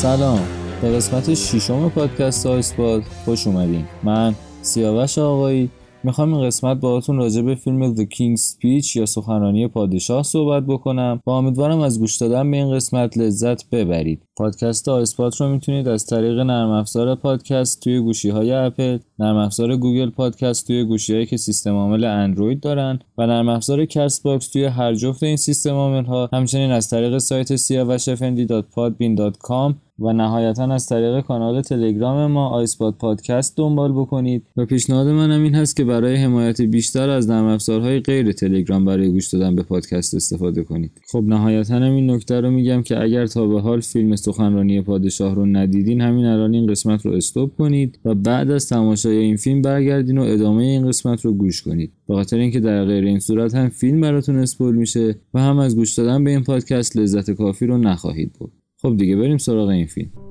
سلام. به قسمت ششم پادکست آیسپاد خوش اومدین. من سیاوش آقایی. می‌خوام این قسمت باهاتون راجع به فیلم The King's Speech یا سخنرانی پادشاه صحبت بکنم. و امیدوارم از گوش دادن به این قسمت لذت ببرید. پادکست آیسپاد رو می‌تونید از طریق نرم افزار پادکست توی گوشی های اپل نرم افزار گوگل پادکست توی گوشی هایی که سیستم عامل اندروید دارن و نرم افزار کست باکس توی هر جفت این سیستم عامل ها همچنین از طریق سایت siavashfendi.podbean.com و نهایتا از طریق کانال تلگرام ما آیسپاد پادکست دنبال بکنید. و پیشنهاد منم این هست که برای حمایت بیشتر از نرم افزارهای غیر تلگرام برای گوش دادن به پادکست استفاده کنید. خب نهایتا این نکته رو میگم که اگر تا به حال فیلم سخنرانی پادشاه رو ندیدین همین الان این قسمت رو استوب کنید و بعد از تماشای این فیلم برگردین و ادامه این قسمت رو گوش کنید. به خاطر اینکه در غیر این صورت هم فیلم براتون اسپول میشه و هم از گوش دادن به این پادکست لذت کافی رو نخواهید برد. خب دیگه بریم سراغ این فیلم.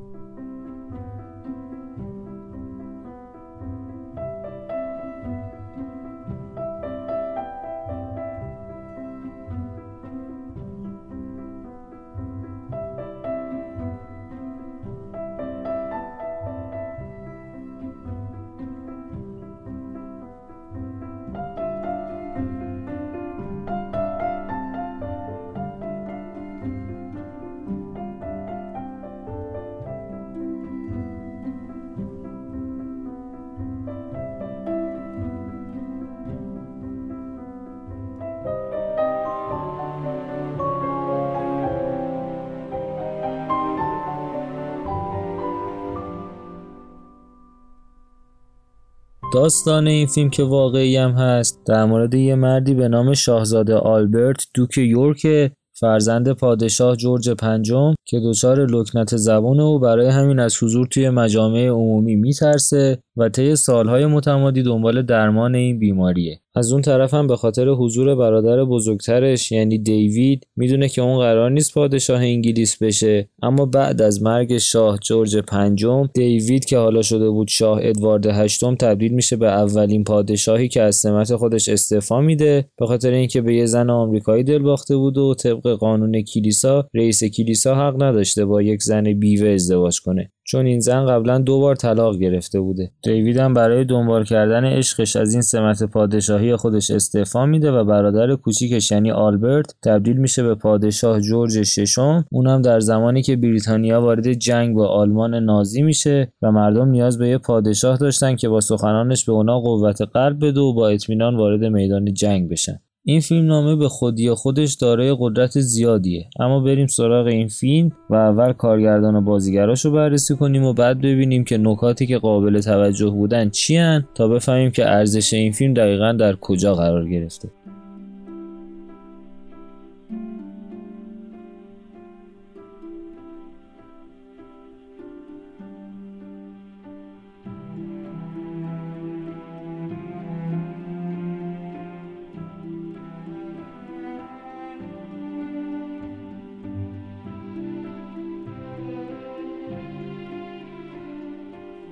داستان این فیلم که واقعی هم هست در مورد یه مردی به نام شاهزاده آلبرت دوک یورک فرزند پادشاه جورج پنجم که دچار لکنت زبان او برای همین از حضور توی مجامع عمومی میترسه و طی سالهای متمادی دنبال درمان این بیماریه. از اون طرف هم به خاطر حضور برادر بزرگترش یعنی دیوید می‌دونه که اون قرار نیست پادشاه انگلیس بشه. اما بعد از مرگ شاه جورج پنجم دیوید که حالا شده بود شاه ادوارد هشتم تبدیل میشه به اولین پادشاهی که از سمت خودش استعفا میده. به خاطر اینکه به یه زن آمریکایی دل باخته بود و طبق قانون کلیسا رئیس کلیسا حق نداشته با یک زن بیوه ازدواج کنه. چون این زن قبلا دو بار طلاق گرفته بوده. دیوید هم برای دنبال کردن عشقش از این سمت پادشاهی خودش استعفا میده و برادر کوچیکش یعنی آلبرت تبدیل میشه به پادشاه جورج ششم. اونم در زمانی که بریتانیا وارد جنگ با آلمان نازی میشه و مردم نیاز به یه پادشاه داشتن که با سخنانش به اونا قوت قلب بده و با اطمینان وارد میدان جنگ بشن. این فیلم نامه به خودی خودش دارای قدرت زیادیه. اما بریم سراغ این فیلم و اول کارگردان و بازیگراش رو بررسی کنیم و بعد ببینیم که نکاتی که قابل توجه بودن چی تا بفهمیم که ارزش این فیلم دقیقا در کجا قرار گرفته.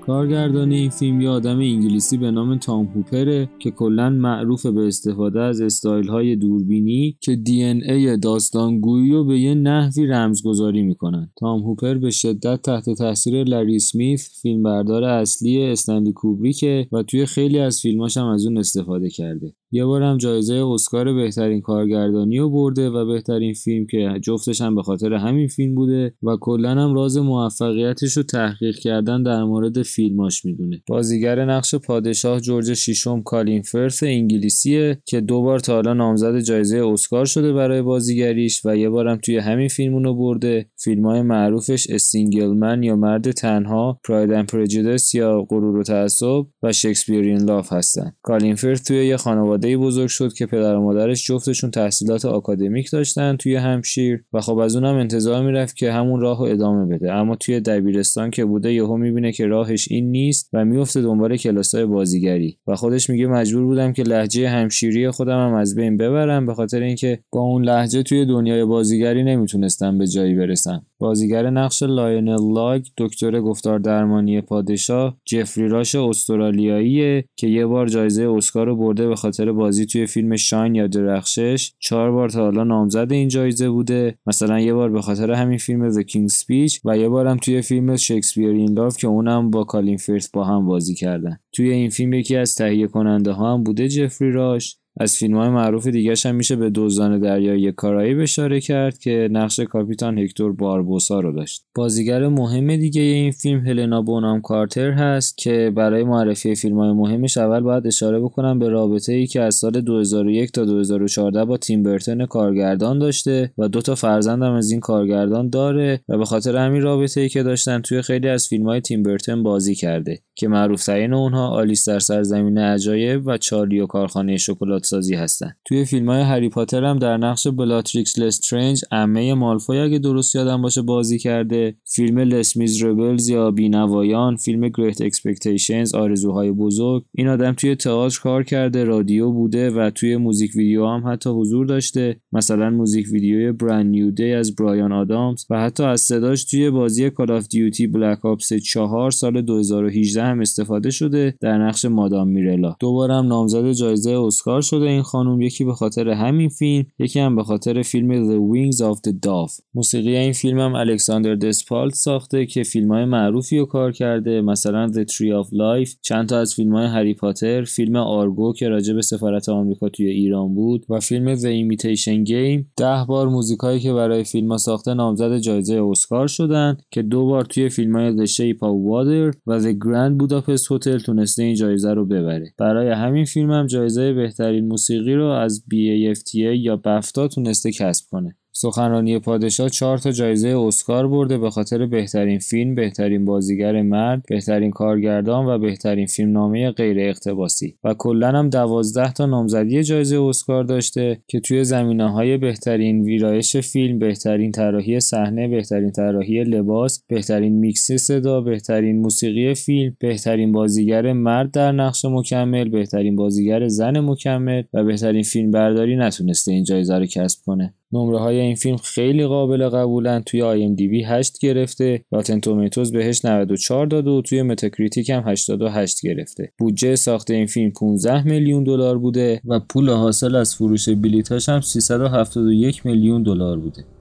کارگردان این فیلم یه آدم انگلیسی به نام تام هوپره که کلا معروف به استفاده از استایل های دوربینی که دی ان ای داستانگویی رو به یه نحوی رمزگذاری می‌کنن. تام هوپر به شدت تحت تاثیر لری سمیث فیلمبردار اصلی استنلی کوبریکه و توی خیلی از فیلماش هم از اون استفاده کرده. یه بار هم جایزه اسکار بهترین کارگردانی رو برده و بهترین فیلم که جفتش هم به خاطر همین فیلم بوده و کلا هم راز موفقیتش رو تحقیق کردن در مورد فیلماش می‌دونه. بازیگر نقش پادشاه جورج شیشم کالین فرث انگلیسیه که دو بار تا حالا نامزد جایزه اسکار شده برای بازیگریش و یه بارم توی همین فیلم رو برده. فیلم های معروفش A Single Man یا مرد تنها Pride and یا غرور و تعصب و Shakespeare in Love هستن. کالین فرث توی یه خانواده خانواده بزرگ شد که پدر و مادرش جفتشون تحصیلات آکادمیک داشتن توی همپشیر و خب از اونم انتظار می‌رفت که همون راهو ادامه بده. اما توی دبیرستان که بوده یهو می‌بینه که راهش این نیست و میفته دنبال کلاسای بازیگری و خودش میگه مجبور بودم که لهجه همپشیری خودم هم از بین ببرم به خاطر اینکه با اون لهجه توی دنیای بازیگری نمی‌تونستم به جایی برسم. بازیگر نقش لاینل لاگ دکتر گفتار درمانی پادشاه جفری راش استرالیاییه که یه بار جایزه اسکار رو برده به خاطر بازی توی فیلم شاین یا درخشش. چهار بار تا حالا نامزد این جایزه بوده. مثلا یه بار به خاطر همین فیلم The King's Speech و یه بارم توی فیلم شکسپیر این لاف که اونم با کالین فرت با هم بازی کردن. توی این فیلم یکی از تهیه کننده ها هم بوده جفری راش. از فیلم های معروف دیگه هم میشه به دزدان دریایی کارایی اشاره کرد که نقش کاپیتان هکتور باربوسا رو داشت. بازیگر مهم دیگه این فیلم هلنا بونام کارتر هست که برای معرفی فیلم های مهمش اول باید اشاره بکنم به رابطه ای که از سال 2001 تا 2014 با تیم برتن کارگردان داشته و دو تا فرزندم از این کارگردان داره و به خاطر همین رابطه ای که داشتن توی خیلی از فیلم های تیم برتن بازی کرده که معروف ترین اونها آلیس در سرزمین عجایب و چارلی و کارخانه شکلات سازی هستن. توی فیلم های هری پاتر هم در نقش بلاتریکس لسترنج عمه مالفوی اگه درست یادم باشه بازی کرده. فیلم Les Misérables یا بینوایان فیلم Great Expectations آرزوهای بزرگ. این آدم توی تئاتر کار کرده رادیو بوده و توی موزیک ویدیو هم حتی حضور داشته. مثلا موزیک ویدیوی Brand New Day از برایان آدامز و حتی از صداش توی بازی Call of Duty Black Ops 4 سال 2018 هم استفاده شده در نقش مادام میرلا. دوبارم نامزد جایزه اسکار شده این خانم یکی به خاطر همین فیلم یکی هم به خاطر فیلم The Wings of the Dove. موسیقی این فیلم هم الکساندر دسپالت ساخته که فیلم های معروفی رو کار کرده مثلا The Tree of Life چند تا از فیلم های هری پاتر فیلم آرگو که راجع به سفارت آمریکا توی ایران بود و فیلم The Imitation Game. ده بار موزیکایی که برای فیلم ساخته نامزد جایزه اسکار شدن که دو بار توی فیلم های The Shape of Water و The Grand Budapest Hotel تونسته این جایزه رو ببره. برای همین فیلم هم جایزه بهترین موسیقی رو از BAFTA یا بفتا تونسته کسب کنه. سخنرانی پادشاه چهار تا جایزه اسکار برده به خاطر بهترین فیلم، بهترین بازیگر مرد، بهترین کارگردان و بهترین فیلمنامه غیر اقتباسی و کلا هم دوازده تا نامزدی جایزه اسکار داشته که توی زمینه های بهترین ویرایش فیلم، بهترین طراحی صحنه، بهترین طراحی لباس، بهترین میکس صدا، بهترین موسیقی فیلم، بهترین بازیگر مرد در نقش مکمل، بهترین بازیگر زن مکمل و بهترین فیلم برداری نتونسته این جایزه رو کسب کنه. نمره های این فیلم خیلی قابل قبولن. توی IMDb 8 گرفته Rotten Tomatoes بهش 94 داده و توی Metacritic هم 88 گرفته. بودجه ساخت این فیلم 15 میلیون دلار بوده و پول حاصل از فروش بلیتاش هم 371 میلیون دلار بوده.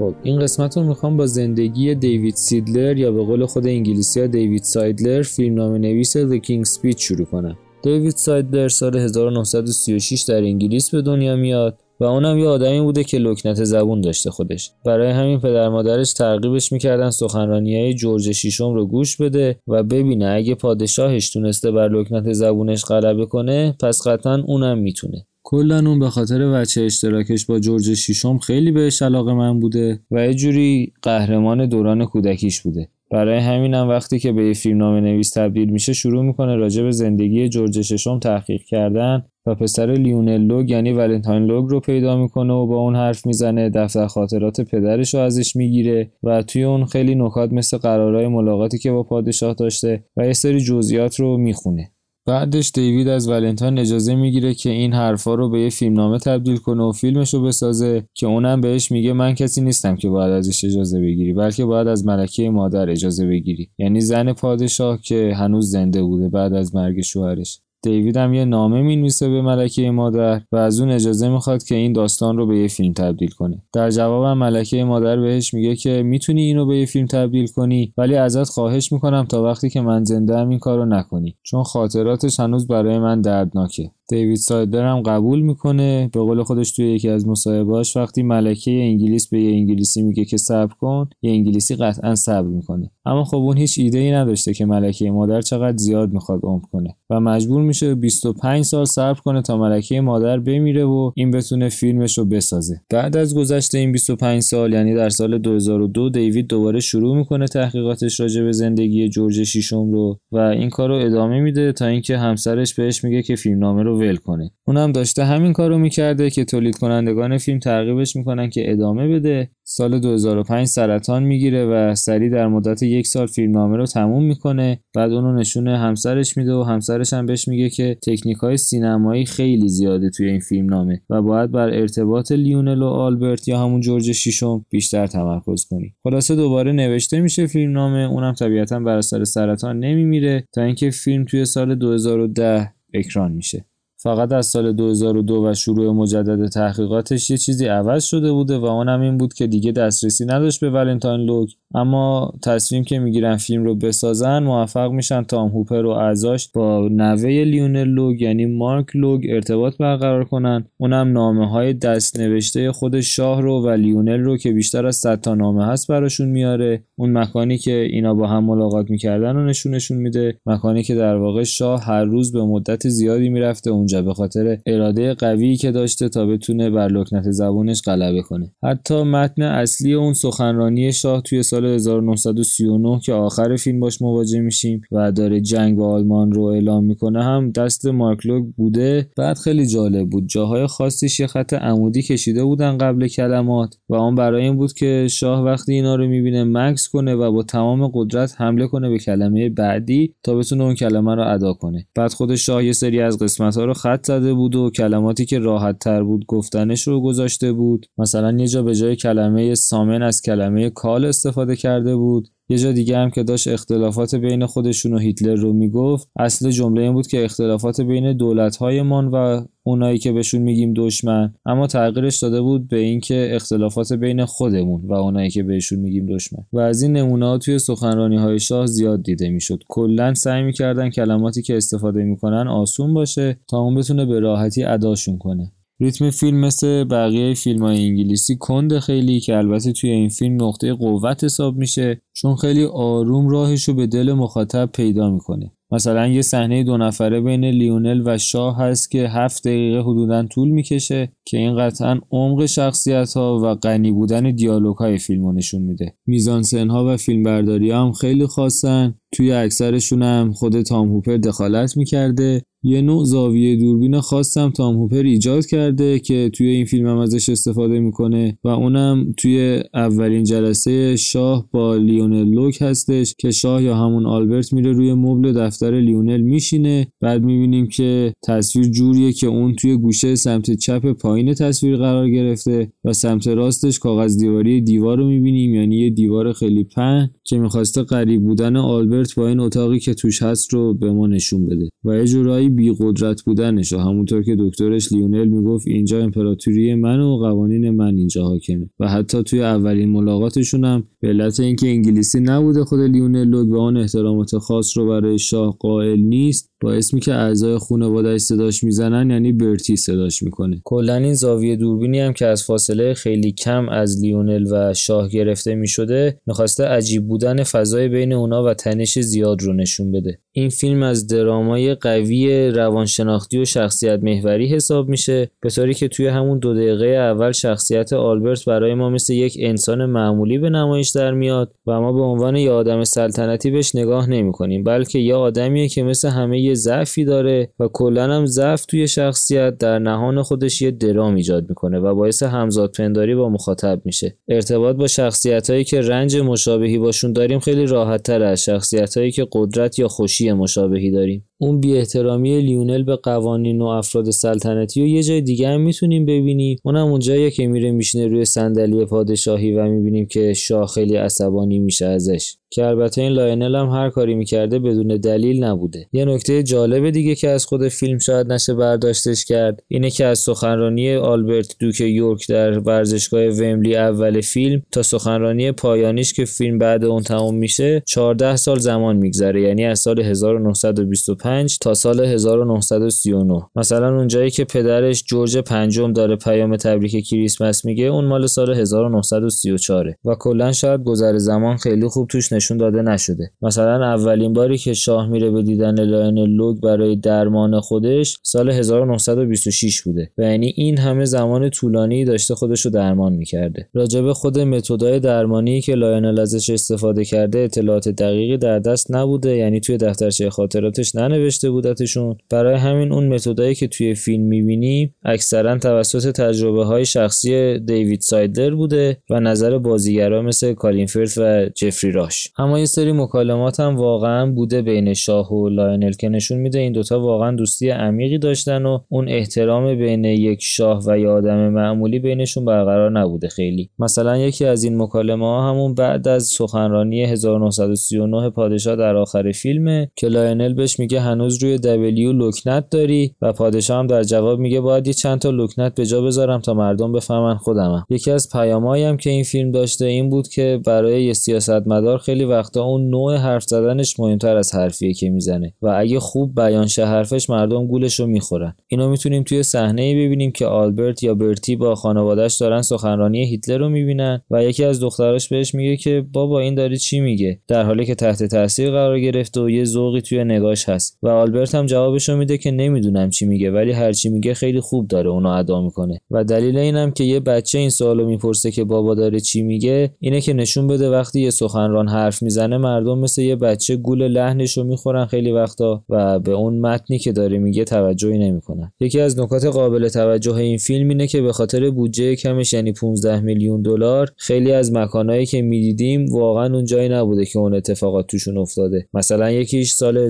خب این قسمت رو می‌خوام با زندگی دیوید سیدلر یا به قول خود انگلیسی ها دیوید سایدلر فیلمنامه نویس The King's Speech شروع کنم. دیوید سایدلر سال 1936 در انگلیس به دنیا میاد و اونم یه آدمی بوده که لکنت زبون داشته خودش. برای همین پدر مادرش ترغیبش می‌کردن سخنرانی های جورج شیشم رو گوش بده و ببینه اگه پادشاهش تونسته بر لکنت زبونش غلبه کنه پس قطعا اونم می‌تونه. کلا اون به خاطر وجه اشتراکش با جورج شیشم خیلی بهش علاقه‌مند بوده و یه جوری قهرمان دوران کودکیش بوده. برای همینم وقتی که به یه فیلمنامه نویس تبدیل میشه شروع می‌کنه راجع به زندگی جورج ششم تحقیق کردن و پسر لیونل لوگ یعنی ولنتاین لوگ رو پیدا می‌کنه و با اون حرف می‌زنه دفتر خاطرات پدرش رو ازش می‌گیره و توی اون خیلی نکات مثل قرارهای ملاقاتی که با پادشاه داشته و یه سری جزئیات رو می‌خونه. بعدش دیوید از ولنتاین اجازه می‌گیره که این حرفا رو به یه فیلمنامه تبدیل کنه و فیلمش رو بسازه که اونم بهش میگه من کسی نیستم که باید ازش اجازه بگیری بلکه باید از ملکه مادر اجازه بگیری. یعنی زن پادشاه که هنوز زنده بوده بعد از مرگ شوهرش. دیوید هم یه نامه می‌نویسه به ملکه مادر و از اون اجازه می‌خواد که این داستان رو به یه فیلم تبدیل کنه. در جوابم ملکه مادر بهش میگه که می‌تونی اینو به یه فیلم تبدیل کنی ولی ازت خواهش می‌کنم تا وقتی که من زنده هم این کارو نکنی چون خاطراتش هنوز برای من دردناکه. دیوید سایدر هم قبول می‌کنه. به قول خودش توی یکی از مصاحبهاش وقتی ملکه انگلیس به یه انگلیسی میگه که صبر کن یه انگلیسی قطعا صبر می‌کنه. اما خب اون هیچ ایده ای نداشته که ملکه مادر چقدر زیاد می‌خواد عمر کنه و مجبور میشه 25 سال صبر کنه تا ملکه مادر بمیره و این بتونه فیلمش رو بسازه. بعد از گذشته این 25 سال یعنی در سال 2002 دیوید دوباره شروع می‌کنه تحقیقاتش راجع به زندگی جورج شیشم رو و این کار رو ادامه میده تا اینکه همسرش بهش میگه که فیلمنامه رو ول کنه. اونم داشته همین کارو می‌کرده که تولید کنندگان فیلم ترغیبش می‌کنن که ادامه بده. سال 2005 سرطان می‌گیره و سریع در مدت یک سال فیلمنامه رو تموم می‌کنه. بعد اونو نشون همسرش میده و همسرش هم بهش میگه که تکنیک های سینمایی خیلی زیاده توی این فیلمنامه و باید بر ارتباط لیونل و آلبرت یا همون جورج شیشم بیشتر تمرکز کنی. خلاصه دوباره نوشته میشه فیلمنامه. اونم طبیعتا بر اثر سرطان نمیمیره تا اینکه فیلم توی سال 2010 اکران میشه. فقط از سال 2002 و شروع مجدد تحقیقاتش یه چیزی عوض شده بوده و اونم این بود که دیگه دسترسی نداشت به ولنتاین لوگ. اما تصمیم که می‌گیرن فیلم رو بسازن موفق میشن تام هوپر و اعضاش با نوه لیونل لوگ یعنی مارک لوگ ارتباط برقرار کنن. اونم نامه های دست نوشته خود شاه رو و لیونل رو که بیشتر از 100 تا نامه هست براشون میاره. اون مکانی که اینا با هم ملاقات می‌کردن رو نشونشون میده. مکانی که در واقع شاه هر روز به مدت زیادی می‌رفته اونجا به خاطر اراده قوی که داشته تا بتونه بر لکنت زبونش غلبه کنه. حتی متن اصلی اون سخنرانی شاه توی سال 1939 که آخر فیلم باش مواجه میشیم و داره جنگ با آلمان رو اعلام می‌کنه هم دست مارک لوگ بوده. بعد خیلی جالب بود. جاهای خاصیش یه خط عمودی کشیده بودن قبل کلمات و اون برای این بود که شاه وقتی اینا رو می‌بینه مکس کنه و با تمام قدرت حمله کنه به کلمه بعدی تا بتونه اون کلمه رو ادا کنه. بعد خود شاه یه سری از قسمت ها رو خط زده بود و کلماتی که راحت تر بود گفتنش رو گذاشته بود. مثلا یه جا به جای کلمه سامن از کلمه کال استفاده کرده بود. یه جا دیگه هم که داشت اختلافات بین خودشون و هیتلر رو می‌گفت اصل جمله این بود که اختلافات بین دولت‌هایمان و اونایی که بهشون میگیم دشمن. اما تغییرش داده بود به اینکه اختلافات بین خودمون و اونایی که بهشون میگیم دشمن. و از این نمونه ها توی سخنرانی های شاه زیاد دیده می‌شد. کلا سعی می‌کردن کلماتی که استفاده می‌کنن آسون باشه تا اون بتونه به راحتی اداشون کنه. ریتم فیلم مثل بقیه فیلم های انگلیسی کند خیلی که البته توی این فیلم نقطه قوت حساب میشه چون خیلی آروم راهش رو به دل مخاطب پیدا می‌کنه. مثلا یه صحنه دو نفره بین لیونل و شاه هست که هفت دقیقه حدودا طول می‌کشه که این قطعا عمق شخصیت ها و غنی بودن دیالوگ های فیلم نشون میده. میزانسن ها و فیلم برداری هم خیلی خاصن. توی اکثرشون هم خود تام هوپر دخالت می‌کرده. یه نوع زاویه دوربین خاصم تام هوپر ایجاد کرده که توی این فیلم هم ازش استفاده می‌کنه و اونم توی اولین جلسه شاه با لیونل لوک هستش که شاه یا همون آلبرت میره روی مبل دفتر لیونل میشینه. بعد می‌بینیم که تصویر جوریه که اون توی گوشه سمت چپ پایین تصویر قرار گرفته و سمت راستش کاغذ دیواری دیوار رو می‌بینیم یعنی یه دیوار خیلی پهن که می‌خواسته قریب بودن آلبرت با این اتاقی که توش هست رو به ما نشون بده. و یه جورایی بی قدرت بودنش همونطور که دکترش لیونل می‌گفت اینجا امپراتوری من و قوانین من اینجا حاکمه و حتی توی اولین ملاقاتشون هم به علت اینکه انگلیسی نبوده خود لیونل لوگ و آن احترامات خاص رو برای شاه قائل نیست. با اسمی که اعضای خانواده‌اش صداش می‌زنن یعنی برتی صداش می‌کنه. کلا این زاویه دوربینی هم که از فاصله خیلی کم از لیونل و شاه گرفته می‌شده می‌خواسته عجیب بودن فضای بین اونا و تنش زیاد رو نشون بده. این فیلم از درامای قوی روانشناختی و شخصیت محوری حساب میشه به طوری که توی همون دو دقیقه اول شخصیت آلبرت برای ما مثل یک انسان معمولی به نمایش در میاد و ما به عنوان یه آدم سلطنتی بهش نگاه نمی کنیم بلکه یه آدمیه که مثل همه یه ضعفی داره و کلا هم ضعف توی شخصیت در نهان خودش یه درام ایجاد می‌کنه و باعث همزاد پنداری با مخاطب میشه. ارتباط با شخصیت هایی که رنج مشابهی باشون داریم خیلی راحت تر از شخصیت هایی که قدرت یا خوشی مشابهی داریم. اون بی احترامی لیونل به قوانین و افراد سلطنتی و یه جای دیگه هم می‌تونیم ببینیم. اونم اونجاییه که میره میشینه روی صندلی پادشاهی و می‌بینیم که شاه خیلی عصبانی میشه ازش. که البته این لاینل هم هر کاری می‌کرده بدون دلیل نبوده. یه نکته جالب دیگه که از خود فیلم شاید نشه برداشتش کرد اینه که از سخنرانی آلبرت دوک یورک در ورزشگاه ومبلی اول فیلم تا سخنرانی پایانیش که فیلم بعد اون تموم میشه 14 سال زمان میگذره. یعنی از سال 1925 تا سال 1939 مثلا اونجایی که پدرش جورج پنجم داره پیام تبریک کریسمس میگه اون مال سال 1934 و کلا شاید گذر زمان خیلی خوب توش نشون داده نشده. مثلا اولین باری که شاه میره به دیدن لاینل لوگ برای درمان خودش سال 1926 بوده و یعنی این همه زمان طولانی داشته خودش رو درمان می‌کرده. راجب خود متدای درمانی که لاینل ازش استفاده کرده اطلاعات دقیقی در دست نبوده یعنی توی دفترچه خاطراتش ننوشته. بودتشون برای همین اون متدایی که توی فیلم می‌بینیم اکثرا توسط تجربه های شخصی دیوید سایدر بوده و نظر بازیگرا مثل کالین فرث و جفری راش. اما یه سری مکالمات هم واقعا بوده بین شاه و لاینل که نشون میده این دوتا واقعا دوستی عمیقی داشتن و اون احترام بین یک شاه و یه آدم معمولی بینشون برقرار نبوده خیلی. مثلا یکی از این مکالمه ها همون بعد از سخنرانی 1939 پادشاه در آخر فیلمه که لاینل بهش میگه هنوز روی W لکنت داری؟ و پادشاه هم در جواب میگه باید یه چند تا لکنت به جا بذارم تا مردم بفهمن خودمم. یکی از پیامایی هم که این فیلم داشته این بود که برای یه سیاستمدار خیلی وقتا اون نوع حرف زدنش مهمتر از حرفیه که می‌زنه. و اگه خوب بیان شه حرفش مردم گولش رو می‌خورن. اینو می‌تونیم توی صحنه ای ببینیم که آلبرت یا برتی با خانوادهش دارن سخنرانی هیتلر رو می‌بینن و یکی از دختراش بهش میگه که بابا این داری چی میگه؟ در حالی که تحت تاثیر قرار گرفته و یه ذوقی توی نگاش هست. و آلبرت هم جوابش رو میده که نمی‌دونم چی میگه ولی هر چی میگه خیلی خوب داره اونو ادا می‌کنه. و دلیل اینم که یه بچه این سوالو می‌پرسه که بابا داره چی میگه اینه که نشون بده وقتی یه سخنران حرف می‌زنه مردم مثل یه بچه گول لحنش رو می‌خورن خیلی وقتا و به اون متنی که داره میگه توجهی نمی‌کنن. یکی از نکات قابل توجه این فیلم اینه که به خاطر بودجه کمش یعنی 15 میلیون دلار خیلی از مکانهایی که می‌دیدیم واقعا اون جایی نبوده که اون اتفاقات توشون افتاده. مثلا یکیش سال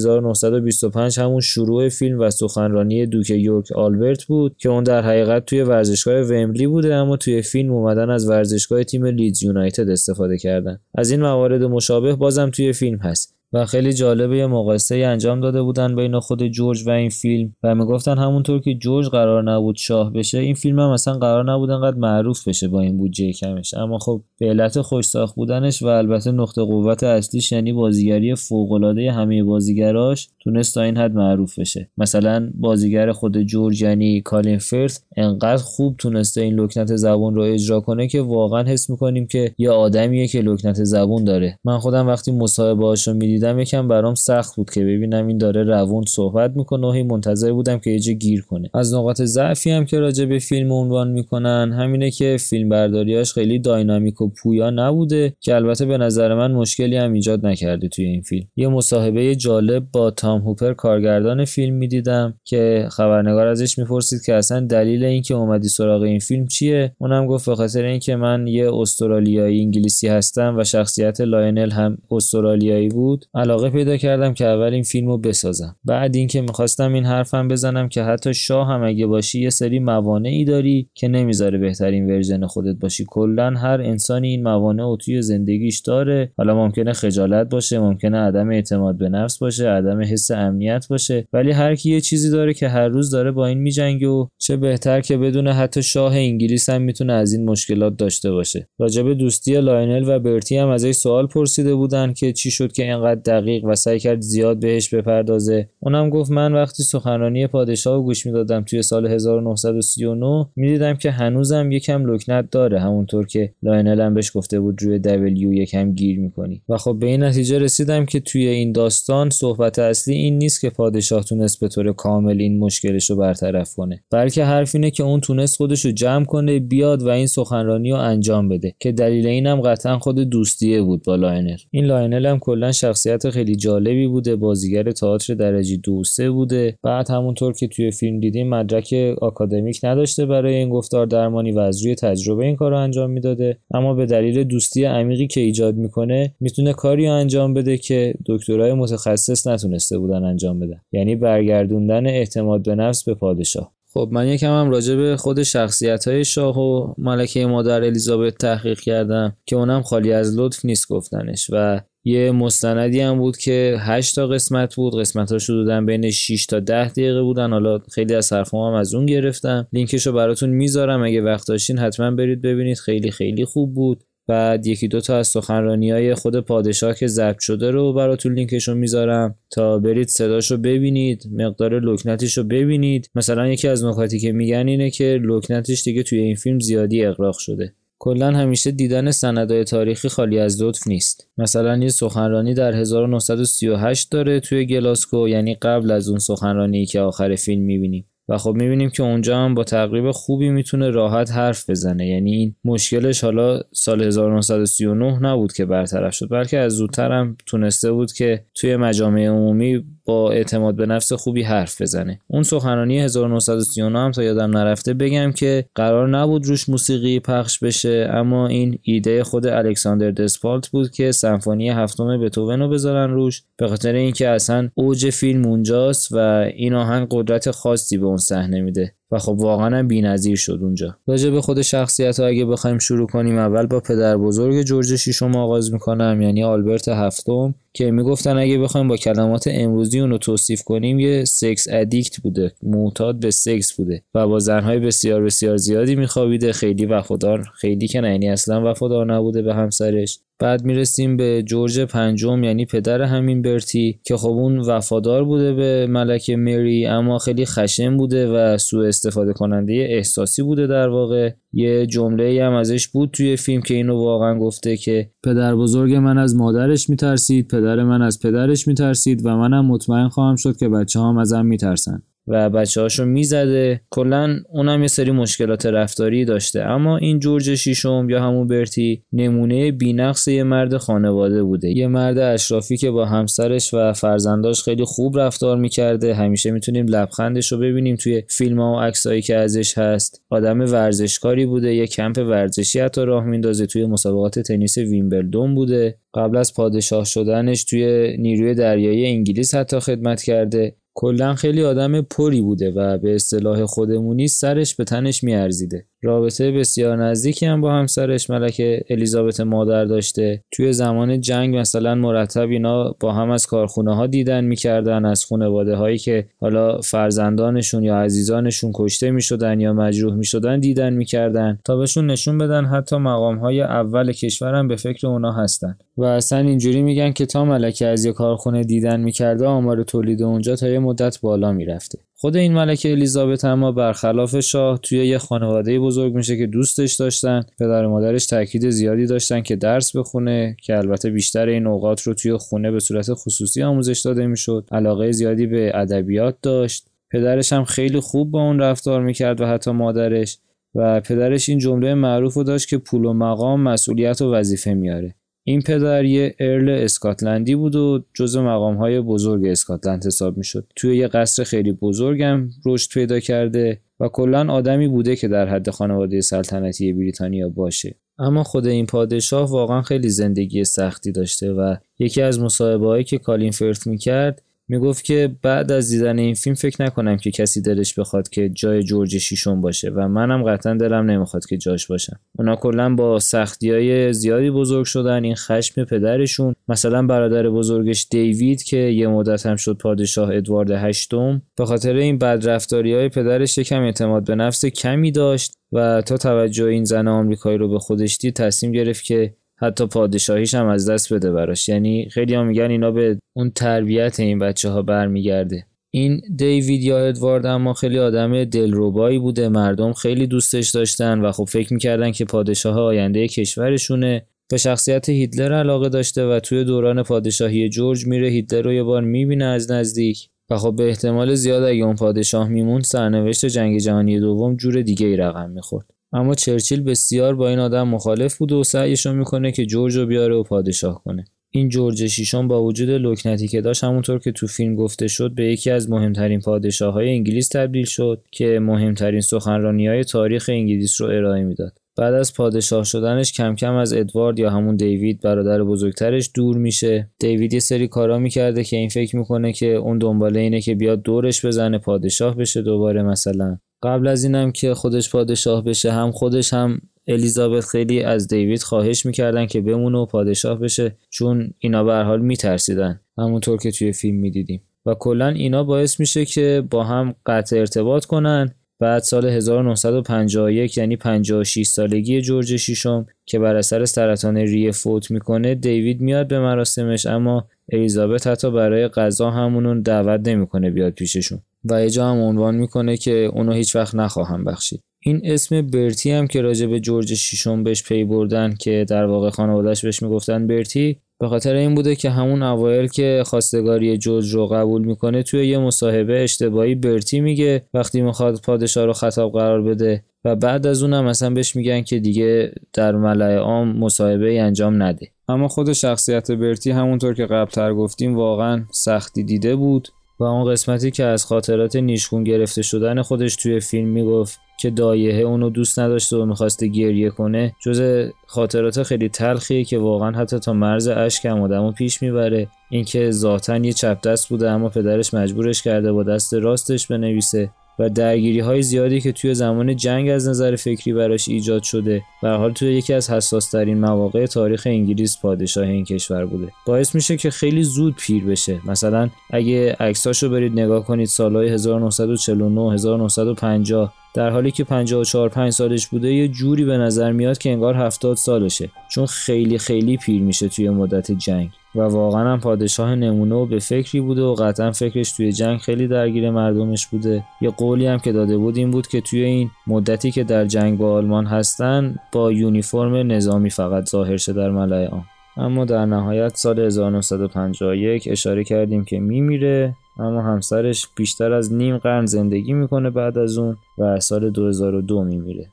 1925 همون شروع فیلم و سخنرانی دوک یورک آلبرت بود که اون در حقیقت توی ورزشگاه ومبلی بوده اما توی فیلم اومدن از ورزشگاه تیم لیدز یونایتد استفاده کردن. از این موارد مشابه بازم توی فیلم هست. و خیلی جالبه یه مقایسه انجام داده بودن بین خود جورج و این فیلم و می‌گفتن همونطور که جورج قرار نبود شاه بشه این فیلم هم اصلا قرار نبود انقدر معروف بشه با این بودجه کمش. اما خب به علت خوش ساخت بودنش و البته نقطه قوت اصلیش یعنی بازیگری فوق العاده همه بازیگراش تونست تا این حد معروف بشه. مثلا بازیگر خود جورج یعنی کالین فرث انقدر خوب تونسته این لکنت زبون رو اجرا کنه که واقعا حس می‌کنیم که یه آدمیه که لکنت زبون داره. من خودم وقتی مصاحبه رو دیدم یکم برام سخت بود که ببینم این داره روون صحبت می‌کنه. و هی منتظر بودم که یه گیر کنه. از نقاط ضعفی هم که راجع به فیلم عنوان می‌کنن همینه که فیلم برداریاش خیلی dynamic و پویا نبوده که البته به نظر من مشکلی هم ایجاد نکرده توی این فیلم. یه مصاحبه جالب با تام هوپر کارگردان فیلم می‌دیدم که خبرنگار ازش می‌پرسید که اصلا دلیل اینکه اومدی سراغ این فیلم چیه؟ اونم گفت به خاطر اینکه من یه استرالیایی انگلیسی هستم و شخصیت لاینل هم استرالیایی بود. علاقه پیدا کردم که اول این فیلم بسازم. بعد اینکه می‌خواستم این حرفم بزنم که حتی شاه هم اگه باشی یه سری موانعی داری که نمی‌ذاره بهترین version خودت باشی. کلا هر انسانی این موانع رو توی زندگیش داره. حالا ممکنه خجالت باشه ممکنه عدم اعتماد به نفس باشه عدم حس امنیت باشه ولی هر کی یه چیزی داره که هر روز داره با این میجنگه و چه بهتر که بدونه حتی شاه انگلیس هم می‌تونه از این مشکلات داشته باشه. راجب دوستی لاینل و برتی هم ازش سوال پرسیده بودن که چی شد که اینقدر دقیق و سعی کرد زیاد بهش بپردازه. اونم گفت من وقتی سخنرانی پادشاه رو گوش می‌دادم توی سال 1939 می‌دیدم که هنوزم یکم لکنت داره همونطور که لاینل هم بهش گفته بود روی W یکم گیر می‌کنی. و خب به این نتیجه رسیدم که توی این داستان صحبت اصلی این نیست که پادشاه تونست به طور کامل این مشکلش رو برطرف کنه. بلکه حرف اینه که اون تونست خودش رو جمع کنه بیاد و این سخنرانی رو انجام بده که دلیل اینم قطعا خود دوستیه بود با لاینل. این لاینل هم کلا شخصیت شخصیت خیلی جالبی بوده بازیگر تئاتر درجه دو سه بوده. بعد همونطور که توی فیلم دیدیم مدرک آکادمیک نداشته برای این گفتار درمانی و از روی تجربه این کار انجام می‌داده. اما به دلیل دوستی عمیقی که ایجاد می‌کنه می‌تونه کاری انجام بده که دکترای متخصص نتونسته بودن انجام بدن یعنی برگردوندن اعتماد به نفس به پادشاه. خب من یکم هم راجع به خود شخصیت های شاه و ملکه مادر الیزابت تحقیق کردم که اونم خالی از لطف نیست گفتنش و یه مستندی هم بود که 8 تا قسمت بود. قسمت ها شدودن بین 6 تا 10 دقیقه بودن. حالا خیلی از حرفام هم از اون گرفتم لینکش رو براتون می‌ذارم. اگه وقت داشتین حتما برید ببینید. خیلی خیلی خوب بود. بعد یکی دو تا از سخنرانی های خود پادشاه که ضبط شده رو براتون لینکش رو می‌ذارم. تا برید صداش رو ببینید. مقدار لکنتش رو ببینید. مثلا یکی از نکاتی که میگن اینه که لکنتش دیگه توی این فیلم زیادی اقراق شده. کلا همیشه دیدن سندهای تاریخی خالی از لطف نیست. مثلا یه سخنرانی در 1938 داره توی گلاسکو یعنی قبل از اون سخنرانی که آخر فیلم می‌بینیم. و خب می‌بینیم که اونجا هم با تقریب خوبی می‌تونه راحت حرف بزنه. یعنی این مشکلش حالا سال 1939 نبود که برطرف شد بلکه از زودتر هم تونسته بود که توی مجامع عمومی با اعتماد به نفس خوبی حرف بزنه. اون سخنرانی 1939 هم تا یادم نرفته بگم که قرار نبود روش موسیقی پخش بشه اما این ایده خود الکساندر دسپالت بود که سمفونی هفتم بتوون رو بذارن روش. به خاطر اینکه اصلا اوج فیلم اونجاست و این آهنگ قدرت خاصی به صحنه میده. و خب واقعا بی‌نظیر شد اونجا. راجع به خود شخصیت ها اگه بخوایم شروع کنیم اول با پدر بزرگ جورج شیشم آغاز می‌کنم یعنی آلبرت هفتم که می‌گفتن اگه بخوایم با کلمات امروزی اونو توصیف کنیم یه سکس ادیکت بوده معتاد به سکس بوده و با زنهای بسیار بسیار زیادی میخوابیده. خیلی وفادار خیلی که نه یعنی اصلا وفادار نبوده به همسرش. بعد می‌رسیم به جورج پنجم یعنی پدر همین برتی که خب اون وفادار بوده به ملکه مری اما خیلی خشن بوده و سوء استفاده کننده احساسی بوده در واقع. یه جمله هم ازش بود توی فیلم که اینو واقعا گفته که پدر بزرگ من از مادرش میترسید پدر من از پدرش میترسید و منم مطمئن خواهم شد که بچه هم ازم میترسن. و بچه هاشو می‌زده. کلا اونم یه سری مشکلات رفتاری داشته. اما این جورج شیشم یا همون برتی نمونه بینقص یه مرد خانواده بوده. یه مرد اشرافی که با همسرش و فرزنداش خیلی خوب رفتار می‌کرده. همیشه می‌تونیم لبخندش رو ببینیم توی فیلم ها و عکسایی که ازش هست. آدم ورزشکاری بوده. یه کمپ ورزشی حتی راه میندازه. توی مسابقات تنیس ویمبلدون بوده. قبل از پادشاه شدنش توی نیروی دریایی انگلیس حتی خدمت کرده. کلا خیلی آدم پری بوده و به اصطلاح خودمونی سرش به تنش میارزیده. رابطه بسیار نزدیکی هم با همسرش. ملکه الیزابت مادر داشته. توی زمان جنگ مثلا مرتب اینا با هم از کارخونه ها دیدن می‌کردن از خانواده هایی که حالا فرزندانشون یا عزیزانشون کشته می‌شدن یا مجروح می‌شدن دیدن می‌کردن. تا بهشون نشون بدن حتی مقام های اول کشورم به فکر اونا هستن. و اصلا اینجوری میگن که تا ملکه از یه کارخونه دیدن می‌کرده آمار تولید اونجا تا یه مدت بالا می‌رفته. خود این ملکه الیزابت اما برخلاف شاه توی یه خانواده بزرگ میشه که دوستش داشتن. پدر و مادرش تاکید زیادی داشتن که درس بخونه که البته بیشتر این اوقات رو توی خونه به صورت خصوصی آموزش داده می‌شد. علاقه زیادی به ادبیات داشت. پدرش هم خیلی خوب با اون رفتار می‌کرد و حتی مادرش. و پدرش این جمله معروف رو داشت که پول و مقام مسئولیت و وظیفه میاره. این پدر یه ارل اسکاتلندی بود و جزو مقام های بزرگ اسکاتلند حساب می شد. توی یه قصر خیلی بزرگم رشد پیدا کرده و کلا آدمی بوده که در حد خانواده سلطنتی بریتانیا باشه. اما خود این پادشاه واقعا خیلی زندگی سختی داشته و یکی از مصاحبه که کالین فرت می‌کرد می‌گفت که بعد از دیدن این فیلم فکر نکنم که کسی دلش بخواد که جای جورج شیشون باشه و منم قطعا دلم نمی‌خواد که جاش باشم. اونا کلا با سختی های زیادی بزرگ شدن این خشم پدرشون. مثلا برادر بزرگش دیوید که یه مدت هم شد پادشاه ادوارد هشتم. به خاطر این بدرفتاری های پدرش یکم اعتماد به نفس کمی داشت و تا توجه این زن آمریکایی رو به خودش دید تصمیم گرفت که حتی پادشاهیش هم از دست بده براش. یعنی خیلی هم میگن اینا به اون تربیت این بچه ها برمیگرده. این دیوید یا ادوارد اما خیلی آدم دلربایی بوده. مردم خیلی دوستش داشتن و خب فکر می‌کردن که پادشاه آینده کشورشونه. به شخصیت هیتلر علاقه داشته و توی دوران پادشاهی جورج میره هیتلر رو یه بار می‌بینه از نزدیک. و خب به احتمال زیاد اگه اون پادشاه میمون سرنوشت جنگ جهانی دوم جور دیگه ای رقم می‌خورد. اما چرچیل بسیار با این آدم مخالف بود و سعیش می‌کنه که جورج رو بیاره و پادشاه کنه. این جورج شیشم با وجود لکنتی که داشت همونطور که تو فیلم گفته شد به یکی از مهمترین پادشاه های انگلیس تبدیل شد که مهمترین سخنرانی های تاریخ انگلیس رو ارائه می‌داد. بعد از پادشاه شدنش کم کم از ادوارد یا همون دیوید برادر بزرگترش دور میشه. دیوید یه سری کارا می‌کرده که این فکر می‌کنه که اون دنباله اینه که بیاد دورش بزنه پادشاه بشه دوباره مثلا. قبل از اینم که خودش پادشاه بشه هم خودش هم الیزابت خیلی از دیوید خواهش می‌کردن که بمونه و پادشاه بشه چون اینا به حال میترسیدن. همونطور که توی فیلم می‌دیدیم. و کلا اینا باعث میشه که با هم قطع ارتباط کنن. بعد سال 1951 یعنی 56 سالگی جورج شیشم که بر اثر سرطان ریه فوت می‌کنه دیوید میاد به مراسمش اما الیزابت حتی برای غذا همونون دعوت نمی‌کنه بیاد پیششون. و یه هم عنوان می‌کنه که اونو هیچ وقت نخواهم بخشید. این اسم برتی هم که راجع به جورج شیشم بهش پی بردن که در واقع خانوادهش بهش می‌گفتن برتی به خاطر این بوده که همون اوایل که خواستگاری جورج رو قبول می‌کنه توی یه مصاحبه اشتباهی برتی میگه وقتی می‌خواد پادشاه رو خطاب قرار بده و بعد از اونم مثلا بهش میگن که دیگه در ملع عام مصاحبه انجام نده. اما خود شخصیت برتی همونطور که قبلتر گفتیم واقعا سختی دیده بود. و اون قسمتی که از خاطرات نیشگون گرفته شدن خودش توی فیلم می‌گفت که دایهه اونو دوست نداشته و می‌خواسته گریه کنه جز خاطرات خیلی تلخیه که واقعا حتی تا مرز اشک هم آدمو پیش می‌بره. اینکه ذاتا یه چپ دست بوده اما پدرش مجبورش کرده با دست راستش بنویسه. و درگیری های زیادی که توی زمان جنگ از نظر فکری براش ایجاد شده و حال توی یکی از حساس ترین مواقع تاریخ انگلیس پادشاه این کشور بوده. باعث میشه که خیلی زود پیر بشه. مثلا اگه عکساشو برید نگاه کنید سالهای 1949 1950 در حالی که 54 5 سالش بوده یه جوری به نظر میاد که انگار 70 سالشه. چون خیلی خیلی پیر میشه توی مدت جنگ. و واقعا هم پادشاه نمونه و به فکری بوده و قطعا فکرش توی جنگ خیلی درگیر مردمش بوده. یه قولی هم که داده بود این بود که توی این مدتی که در جنگ با آلمان هستن با یونیفرم نظامی فقط ظاهر شه در ملای آن اما در نهایت سال 1951 اشاره کردیم که میمیره. اما همسرش بیشتر از نیم قرن زندگی می‌کنه بعد از اون و سال 2002 میمیره.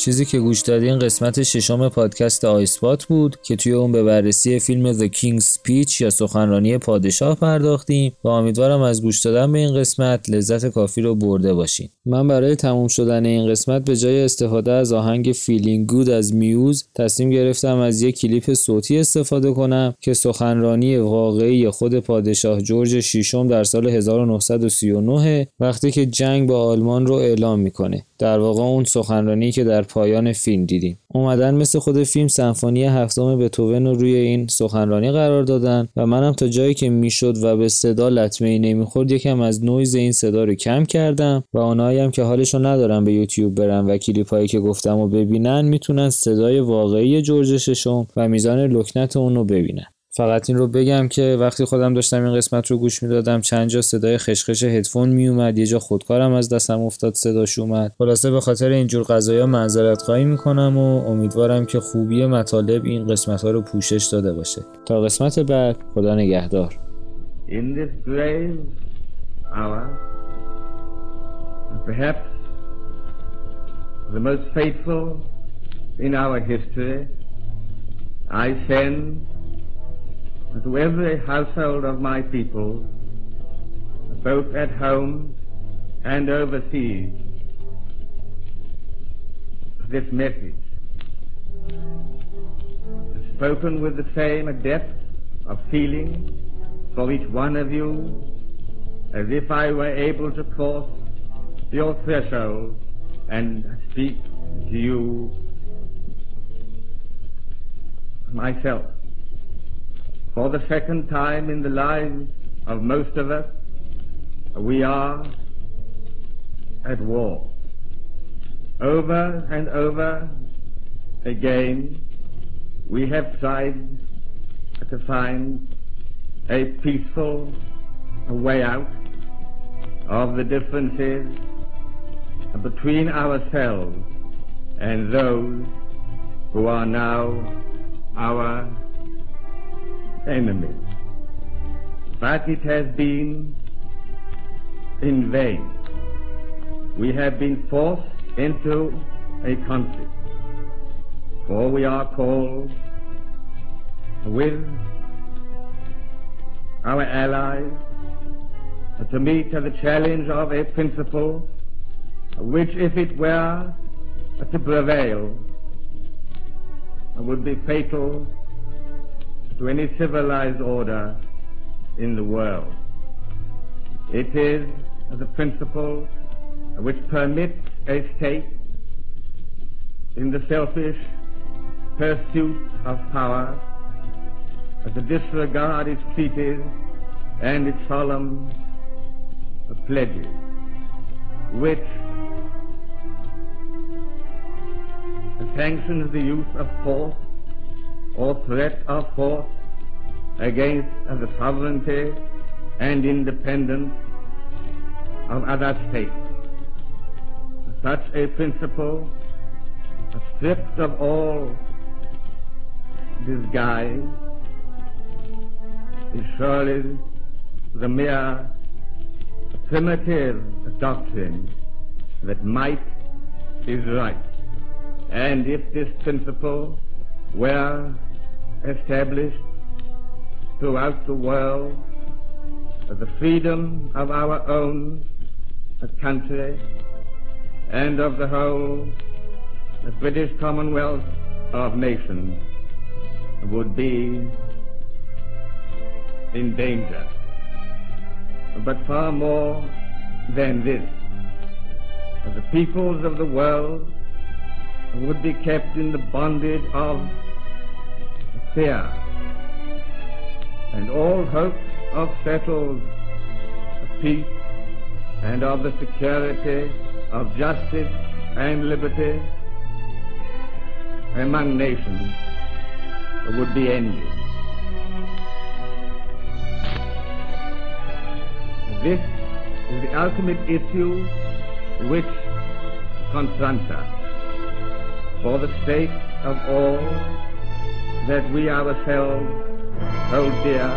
چیزی که گوش دادین قسمت ششم پادکست آیسپات بود که توی اون به بررسی فیلم The King's Speech یا سخنرانی پادشاه پرداختیم و امیدوارم از گوش دادن به این قسمت لذت کافی رو برده باشین. من برای تموم شدن این قسمت به جای استفاده از آهنگ Feeling Good از Muse تصمیم گرفتم از یک کلیپ صوتی استفاده کنم که سخنرانی واقعی خود پادشاه جورج ششم در سال 1939 وقتی که جنگ با آلمان رو اعلام می‌کنه. در واقع اون سخنرانی که در پایان فیلم دیدیم. اومدن مثل خود فیلم سمفونی هفتم بتوون رو روی این سخنرانی قرار دادن و منم تا جایی که می‌شد و به صدا لطمه ای نمی‌خورد یکم از نویز این صدا رو کم کردم و اونایی هم که حالشو ندارن به یوتیوب برن و کلیپ که گفتم و ببینن می‌تونن صدای واقعی جورج ششم و میزان لکنت اون رو ببینن. فقط این رو بگم که وقتی خودم داشتم این قسمت رو گوش می‌دادم چند جا صدای خشخش هدفون میومد یه جا خودکارم از دستم افتاد صداش اومد. خلاصه به خاطر اینجور قضايا معذرت خواهی می‌کنم و امیدوارم که خوبی مطالب این قسمت ها رو پوشش داده باشه. تا قسمت بعد خدا نگهدار. In this grave hour, perhaps the most fateful in our history, I send to every household of my people, both at home and overseas, this message, is spoken with the same depth of feeling for each one of you as if I were able to cross your threshold and speak to you myself for the second time in the lives of most of us, we are at war. Over and over again, we have tried to find a peaceful way out of the differences between ourselves and those who are now our enemies. But it has been in vain. We have been forced into a conflict, for we are called with our allies to meet the challenge of a principle which, if it were to prevail, would be fatal to any civilized order in the world. It is the principle which permits a state in the selfish pursuit of power to disregard its treaties and its solemn pledges, which sanctions the use of force or threat of force against the sovereignty and independence of other states. Such a principle, stripped of all disguise, is surely the mere primitive doctrine that might is right. And if this principle were established throughout the world, the freedom of our own country and of the whole the British Commonwealth of Nations would be in danger. But far more than this, the peoples of the world would be kept in the bondage of fear, and all hopes of settled. Peace and of the security of justice and liberty among nations would be ended. This is the ultimate issue which confronts us for the sake of all that we ourselves hold dear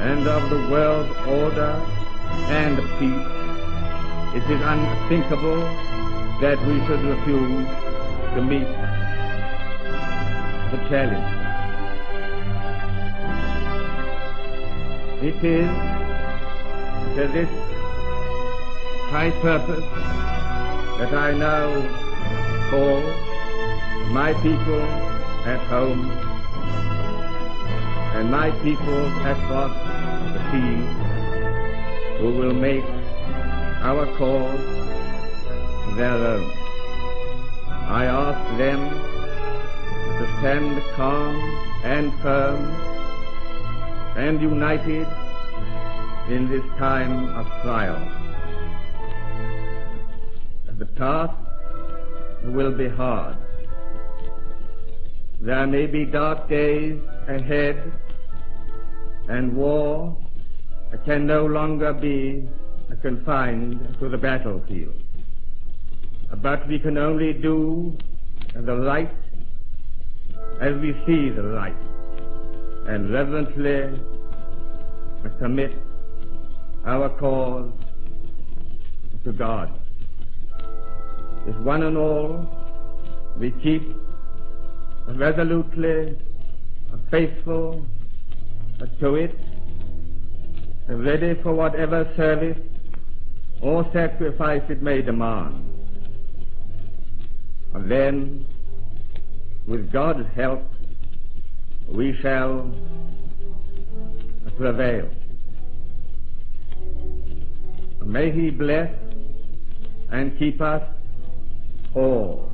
and of the world order and peace, it is unthinkable that we should refuse to meet the challenge. It is to this high purpose that I now call my people at home and my people across the sea who will make our cause their own. I ask them to stand calm and firm and united in this time of trial. The task will be hard. There may be dark days ahead, and war can no longer be confined to the battlefield. But we can only do the right as we see the right, and reverently commit our cause to God if one and all we keep resolutely faithful to it, ready for whatever service or sacrifice it may demand. And then, with God's help, we shall prevail. May He bless and keep us 哦。